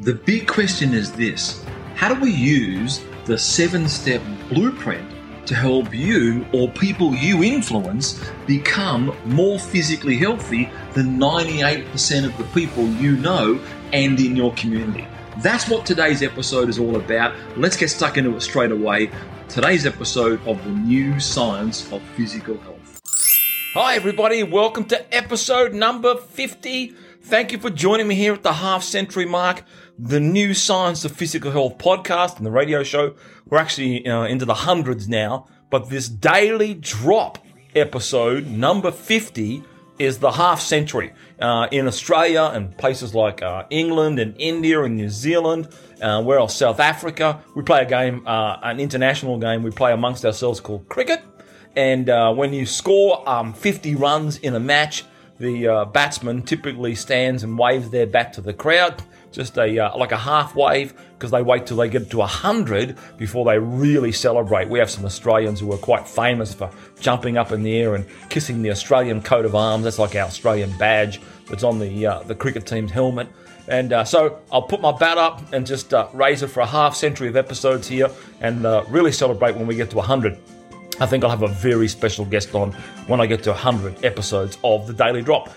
The big question is this How do we use the seven step blueprint to help you or people you influence become more physically healthy than 98% of the people you know and in your community? That's what today's episode is all about. Let's get stuck into it straight away. Today's episode of the new science of physical health. Hi, everybody. Welcome to episode number 50. Thank you for joining me here at the half century mark the new Science of Physical Health podcast and the radio show. We're actually uh, into the hundreds now, but this daily drop episode, number 50, is the half century. Uh, in Australia and places like uh, England and India and New Zealand, uh, where else? South Africa. We play a game, uh, an international game we play amongst ourselves called cricket. And uh, when you score um, 50 runs in a match, the batsman typically stands and waves their bat to the crowd just a uh, like a half wave because they wait till they get to 100 before they really celebrate. We have some Australians who are quite famous for jumping up in the air and kissing the Australian coat of arms. That's like our Australian badge that's on the uh, the cricket team's helmet. And uh, so I'll put my bat up and just uh, raise it for a half century of episodes here and uh, really celebrate when we get to 100. I think I'll have a very special guest on when I get to 100 episodes of the Daily Drop.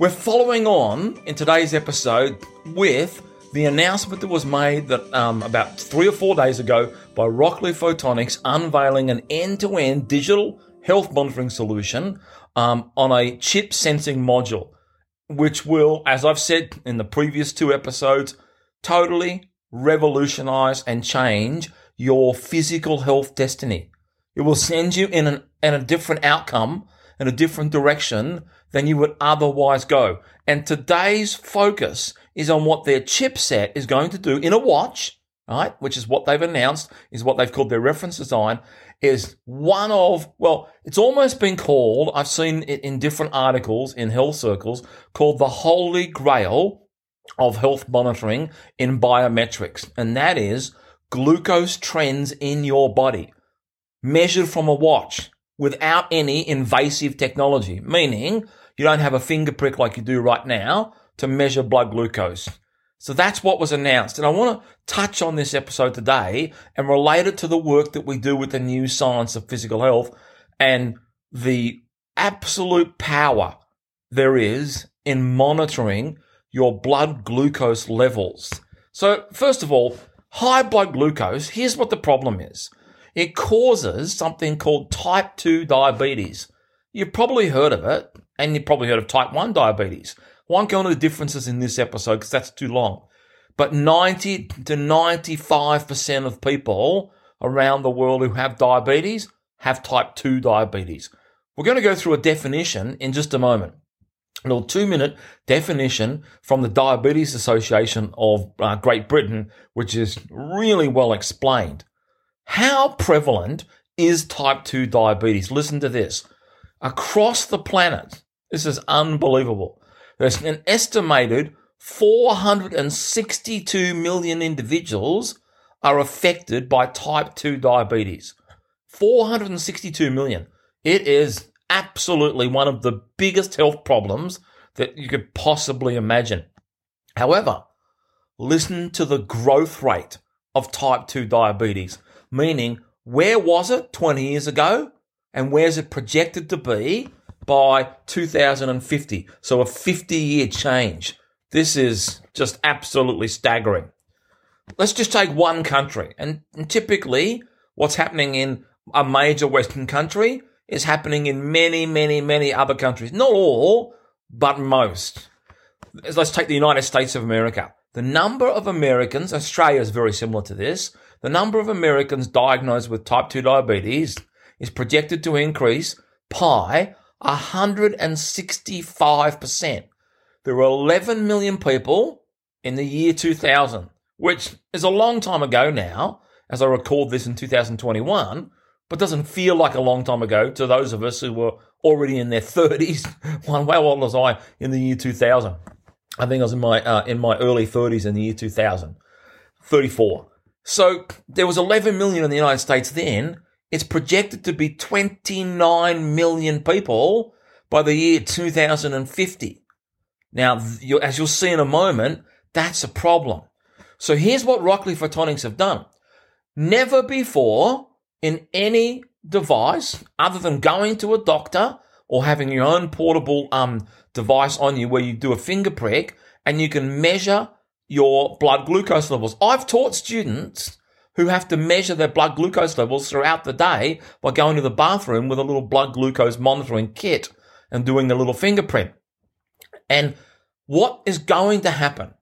We're following on in today's episode with the announcement that was made that um, about three or four days ago by Rockley Photonics unveiling an end-to-end digital health monitoring solution um, on a chip sensing module, which will, as I've said in the previous two episodes, totally revolutionize and change your physical health destiny. It will send you in, an, in a different outcome, in a different direction than you would otherwise go. And today's focus is on what their chipset is going to do in a watch, right? Which is what they've announced, is what they've called their reference design, is one of, well, it's almost been called, I've seen it in different articles in health circles, called the holy grail of health monitoring in biometrics. And that is glucose trends in your body measured from a watch without any invasive technology, meaning you don't have a finger prick like you do right now to measure blood glucose. So that's what was announced. And I want to touch on this episode today and relate it to the work that we do with the new science of physical health and the absolute power there is in monitoring your blood glucose levels. So first of all, high blood glucose, here's what the problem is. It causes something called type 2 diabetes. You've probably heard of it and you've probably heard of type 1 diabetes. Won't go into the differences in this episode because that's too long. But 90 to 95% of people around the world who have diabetes have type 2 diabetes. We're going to go through a definition in just a moment. A little two minute definition from the Diabetes Association of uh, Great Britain, which is really well explained. How prevalent is type 2 diabetes? Listen to this. Across the planet, this is unbelievable. There's an estimated 462 million individuals are affected by type 2 diabetes. 462 million. It is absolutely one of the biggest health problems that you could possibly imagine. However, listen to the growth rate of type 2 diabetes, meaning where was it 20 years ago and where's it projected to be by 2050. So a 50 year change. This is just absolutely staggering. Let's just take one country. And, typically, what's happening in a major Western country is happening in many, many, many other countries. Not all, but most. Let's take the United States of America. The number of Americans, Australia is very similar to this, the number of Americans diagnosed with type 2 diabetes is projected to increase by 165%. There were 11 million people in the year 2000, which is a long time ago now, as I record this in 2021, but doesn't feel like a long time ago to those of us who were already in their 30s. One, how old was I in the year 2000? I think I was in my uh, in my early 30s in the year 2000, 34. So there was 11 million in the United States then, it's projected to be 29 million people by the year 2050. Now, as you'll see in a moment, that's a problem. So here's what Rockley Photonics have done. Never before in any device other than going to a doctor or having your own portable um, device on you where you do a finger prick and you can measure your blood glucose levels. I've taught students who have to measure their blood glucose levels throughout the day by going to the bathroom with a little blood glucose monitoring kit and doing a little finger prick. And what is going to happen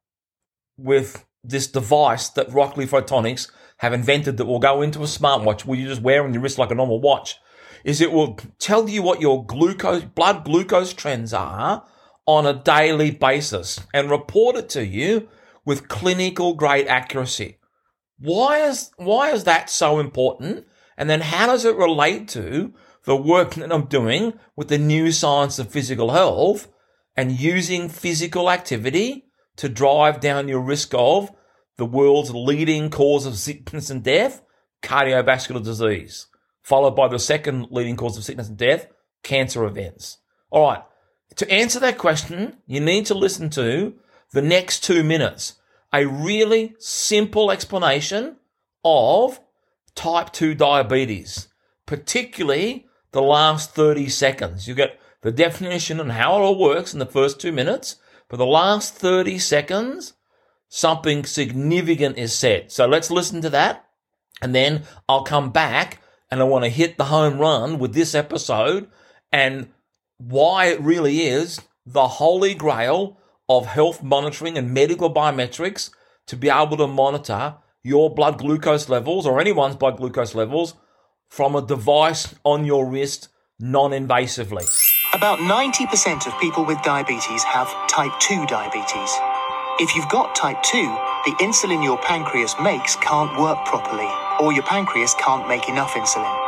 with this device that Rockley Photonics have invented that will go into a smartwatch where you just wear on your wrist like a normal watch is it will tell you what your glucose, blood glucose trends are on a daily basis and report it to you with clinical grade accuracy. Why is, why is that so important? And then how does it relate to the work that I'm doing with the new science of physical health and using physical activity to drive down your risk of the world's leading cause of sickness and death, cardiovascular disease, followed by the second leading cause of sickness and death, cancer events. All right. To answer that question, you need to listen to the next two minutes, a really simple explanation of type 2 diabetes, particularly the last 30 seconds. You get the definition and how it all works in the first two minutes, For the last 30 seconds, something significant is said. So let's listen to that. And then I'll come back and I want to hit the home run with this episode and why it really is the holy grail of health monitoring and medical biometrics to be able to monitor your blood glucose levels or anyone's blood glucose levels from a device on your wrist non invasively. About 90% of people with diabetes have type 2 diabetes. If you've got type 2, the insulin your pancreas makes can't work properly, or your pancreas can't make enough insulin.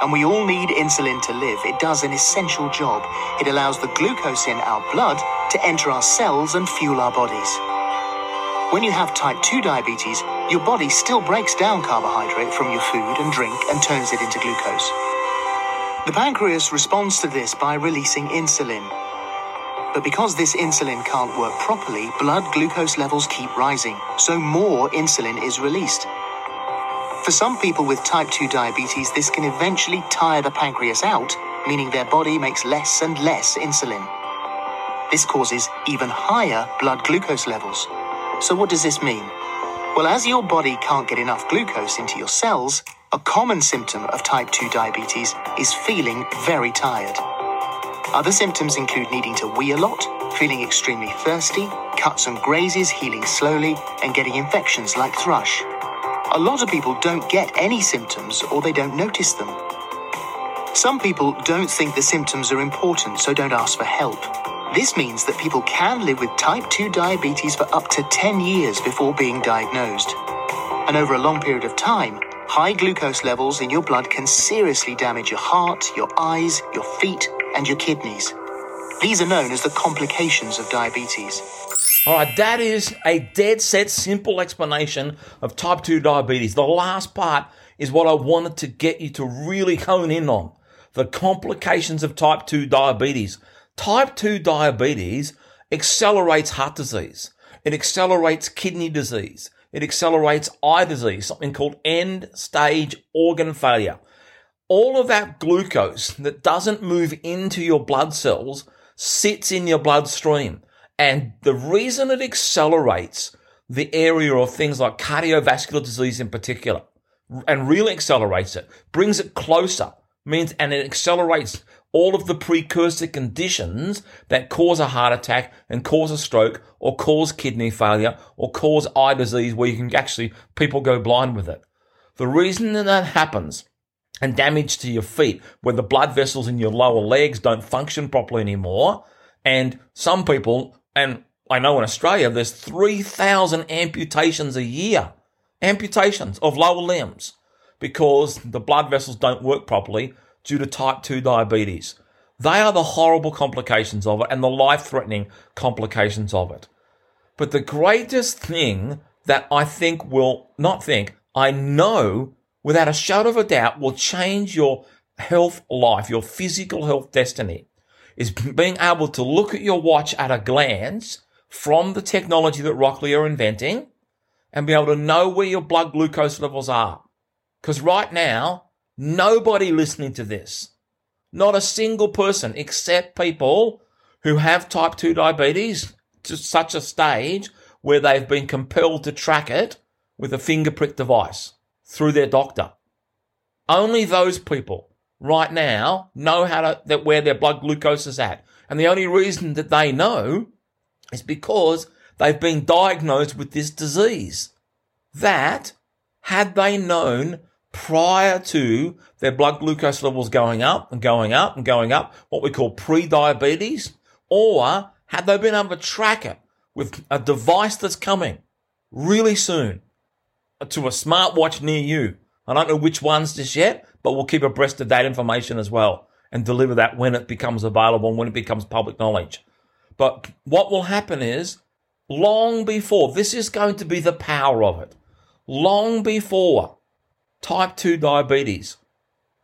And we all need insulin to live. It does an essential job. It allows the glucose in our blood to enter our cells and fuel our bodies. When you have type 2 diabetes, your body still breaks down carbohydrate from your food and drink and turns it into glucose. The pancreas responds to this by releasing insulin. But because this insulin can't work properly, blood glucose levels keep rising, so more insulin is released. For some people with type 2 diabetes, this can eventually tire the pancreas out, meaning their body makes less and less insulin. This causes even higher blood glucose levels. So, what does this mean? Well, as your body can't get enough glucose into your cells, a common symptom of type 2 diabetes is feeling very tired. Other symptoms include needing to wee a lot, feeling extremely thirsty, cuts and grazes healing slowly, and getting infections like thrush. A lot of people don't get any symptoms or they don't notice them. Some people don't think the symptoms are important, so don't ask for help. This means that people can live with type 2 diabetes for up to 10 years before being diagnosed. And over a long period of time, high glucose levels in your blood can seriously damage your heart, your eyes, your feet, and your kidneys. These are known as the complications of diabetes. All right, that is a dead set simple explanation of type 2 diabetes. The last part is what I wanted to get you to really hone in on the complications of type 2 diabetes. Type 2 diabetes accelerates heart disease. It accelerates kidney disease. It accelerates eye disease, something called end stage organ failure. All of that glucose that doesn't move into your blood cells sits in your bloodstream. And the reason it accelerates the area of things like cardiovascular disease in particular, and really accelerates it, brings it closer, means, and it accelerates all of the precursor conditions that cause a heart attack and cause a stroke or cause kidney failure or cause eye disease where you can actually, people go blind with it. The reason that that happens and damage to your feet where the blood vessels in your lower legs don't function properly anymore. And some people, and I know in Australia, there's 3,000 amputations a year, amputations of lower limbs because the blood vessels don't work properly due to type 2 diabetes. They are the horrible complications of it and the life threatening complications of it. But the greatest thing that I think will not think, I know without a shadow of a doubt will change your health life, your physical health destiny, is being able to look at your watch at a glance from the technology that Rockley are inventing and be able to know where your blood glucose levels are. Because right now, nobody listening to this, not a single person except people who have type 2 diabetes to such a stage where they've been compelled to track it with a finger prick device through their doctor. Only those people right now know how to that where their blood glucose is at. And the only reason that they know is because they've been diagnosed with this disease. That had they known prior to their blood glucose levels going up and going up and going up, what we call pre-diabetes, or had they been able to track it with a device that's coming really soon to a smartwatch near you. I don't know which ones just yet, but we'll keep abreast of that information as well and deliver that when it becomes available and when it becomes public knowledge. But what will happen is, long before, this is going to be the power of it, long before type 2 diabetes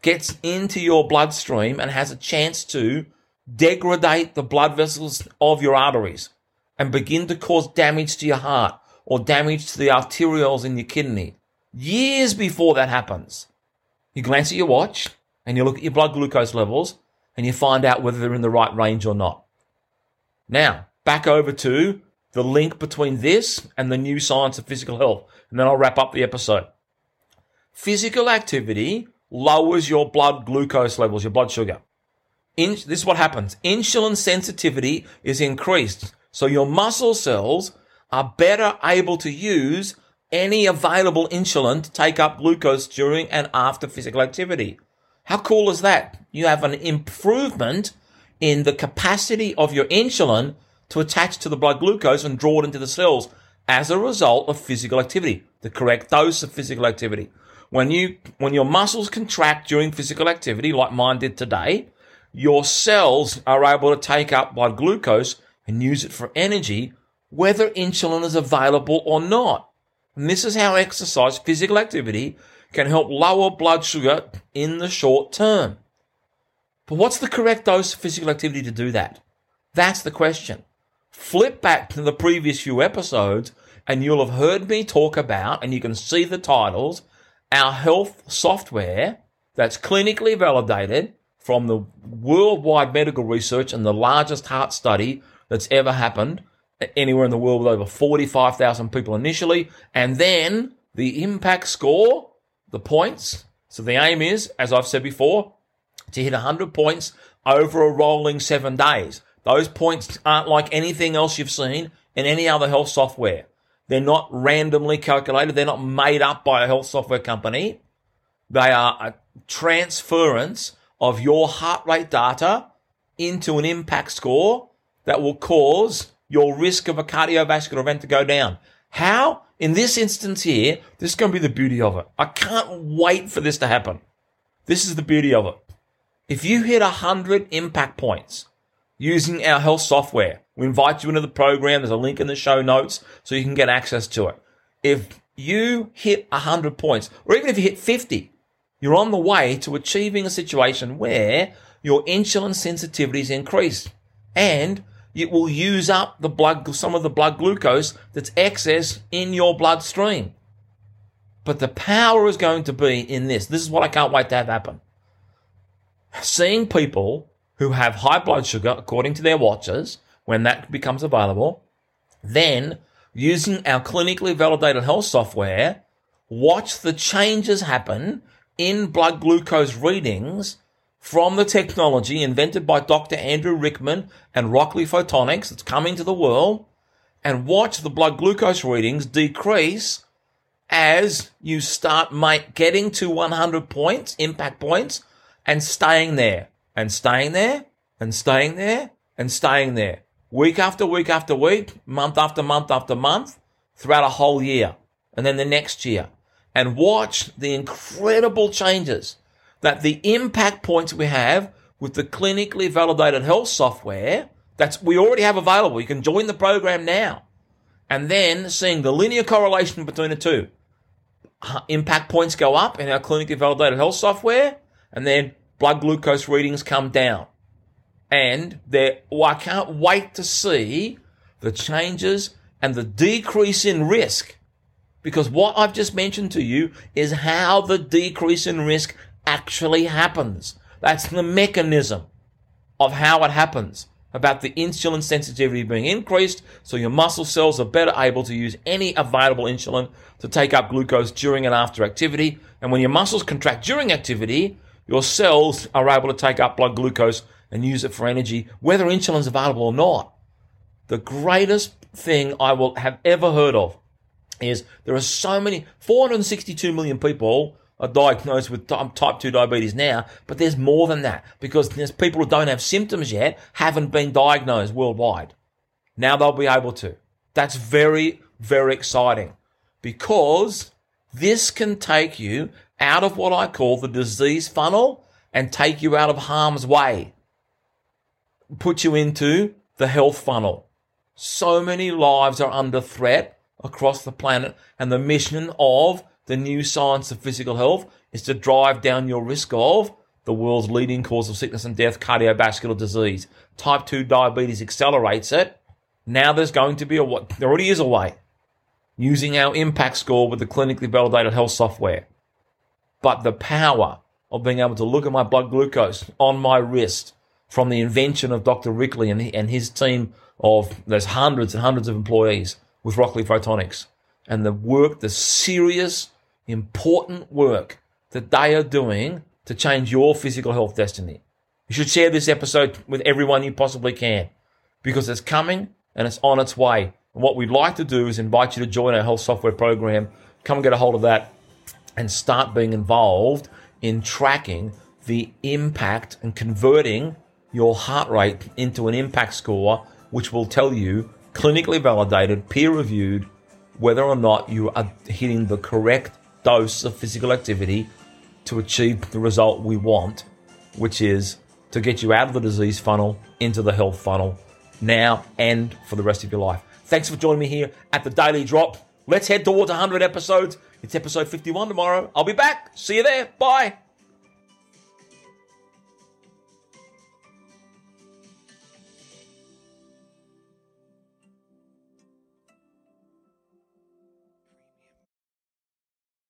gets into your bloodstream and has a chance to degrade the blood vessels of your arteries and begin to cause damage to your heart or damage to the arterioles in your kidney. Years before that happens, you glance at your watch and you look at your blood glucose levels and you find out whether they're in the right range or not. Now, back over to the link between this and the new science of physical health, and then I'll wrap up the episode. Physical activity lowers your blood glucose levels, your blood sugar. In, this is what happens. Insulin sensitivity is increased. So your muscle cells are better able to use any available insulin to take up glucose during and after physical activity. How cool is that? You have an improvement in the capacity of your insulin to attach to the blood glucose and draw it into the cells as a result of physical activity, the correct dose of physical activity. When you, when your muscles contract during physical activity, like mine did today, your cells are able to take up blood glucose and use it for energy, whether insulin is available or not. And this is how exercise, physical activity, can help lower blood sugar in the short term. But what's the correct dose of physical activity to do that? That's the question. Flip back to the previous few episodes and you'll have heard me talk about, and you can see the titles, our health software that's clinically validated from the worldwide medical research and the largest heart study that's ever happened anywhere in the world with over 45,000 people initially. And then the impact score, the points. So the aim is, as I've said before, to hit 100 points over a rolling seven days. Those points aren't like anything else you've seen in any other health software. They're not randomly calculated. They're not made up by a health software company. They are a transference of your heart rate data into an impact score that will cause your risk of a cardiovascular event to go down. How? In this instance here, this is going to be the beauty of it. I can't wait for this to happen. This is the beauty of it. If you hit 100 impact points using our health software, we invite you into the program. There's a link in the show notes so you can get access to it. If you hit 100 points, or even if you hit 50, you're on the way to achieving a situation where your insulin sensitivity is increased and it will use up the blood, some of the blood glucose that's excess in your bloodstream. But the power is going to be in this. This is what I can't wait to have happen. Seeing people who have high blood sugar according to their watches, when that becomes available, then using our clinically validated health software, watch the changes happen in blood glucose readings from the technology invented by Dr. Andrew Rickman and Rockley Photonics that's coming to the world and watch the blood glucose readings decrease as you start getting to 100 points, impact points, and staying there and staying there and staying there and staying there week after week after week, month after month after month throughout a whole year and then the next year and watch the incredible changes that the impact points we have with the clinically validated health software that's we already have available. You can join the program now. And then seeing the linear correlation between the two. Uh, impact points go up in our clinically validated health software, and then blood glucose readings come down. And there, I can't wait to see the changes and the decrease in risk Because what I've just mentioned to you is how the decrease in risk actually happens. That's the mechanism of how it happens about the insulin sensitivity being increased so your muscle cells are better able to use any available insulin to take up glucose during and after activity. And when your muscles contract during activity, your cells are able to take up blood glucose and use it for energy, whether insulin is available or not. The greatest thing I will have ever heard of is there are so many 462 million people are diagnosed with type 2 diabetes now, but there's more than that because there's people who don't have symptoms yet, haven't been diagnosed worldwide. Now they'll be able to. That's very, very exciting because this can take you out of what I call the disease funnel and take you out of harm's way. Put you into the health funnel. So many lives are under threat across the planet and the mission of the new science of physical health is to drive down your risk of the world's leading cause of sickness and death, cardiovascular disease. Type 2 diabetes accelerates it. Now there's going to be a what there already is a way using our impact score with the clinically validated health software. But the power of being able to look at my blood glucose on my wrist from the invention of Dr. Rickley and, and his team of there's hundreds and hundreds of employees with Rockley Photonics and the work, the serious important work that they are doing to change your physical health destiny. You should share this episode with everyone you possibly can because it's coming and it's on its way. And what we'd like to do is invite you to join our health software program. Come and get a hold of that and start being involved in tracking the impact and converting your heart rate into an impact score, which will tell you clinically validated, peer reviewed, whether or not you are hitting the correct dose of physical activity to achieve the result we want, which is to get you out of the disease funnel into the health funnel now and for the rest of your life. Thanks for joining me here at the Daily Drop. Let's head towards 100 episodes. It's episode 51 tomorrow. I'll be back. See you there. Bye.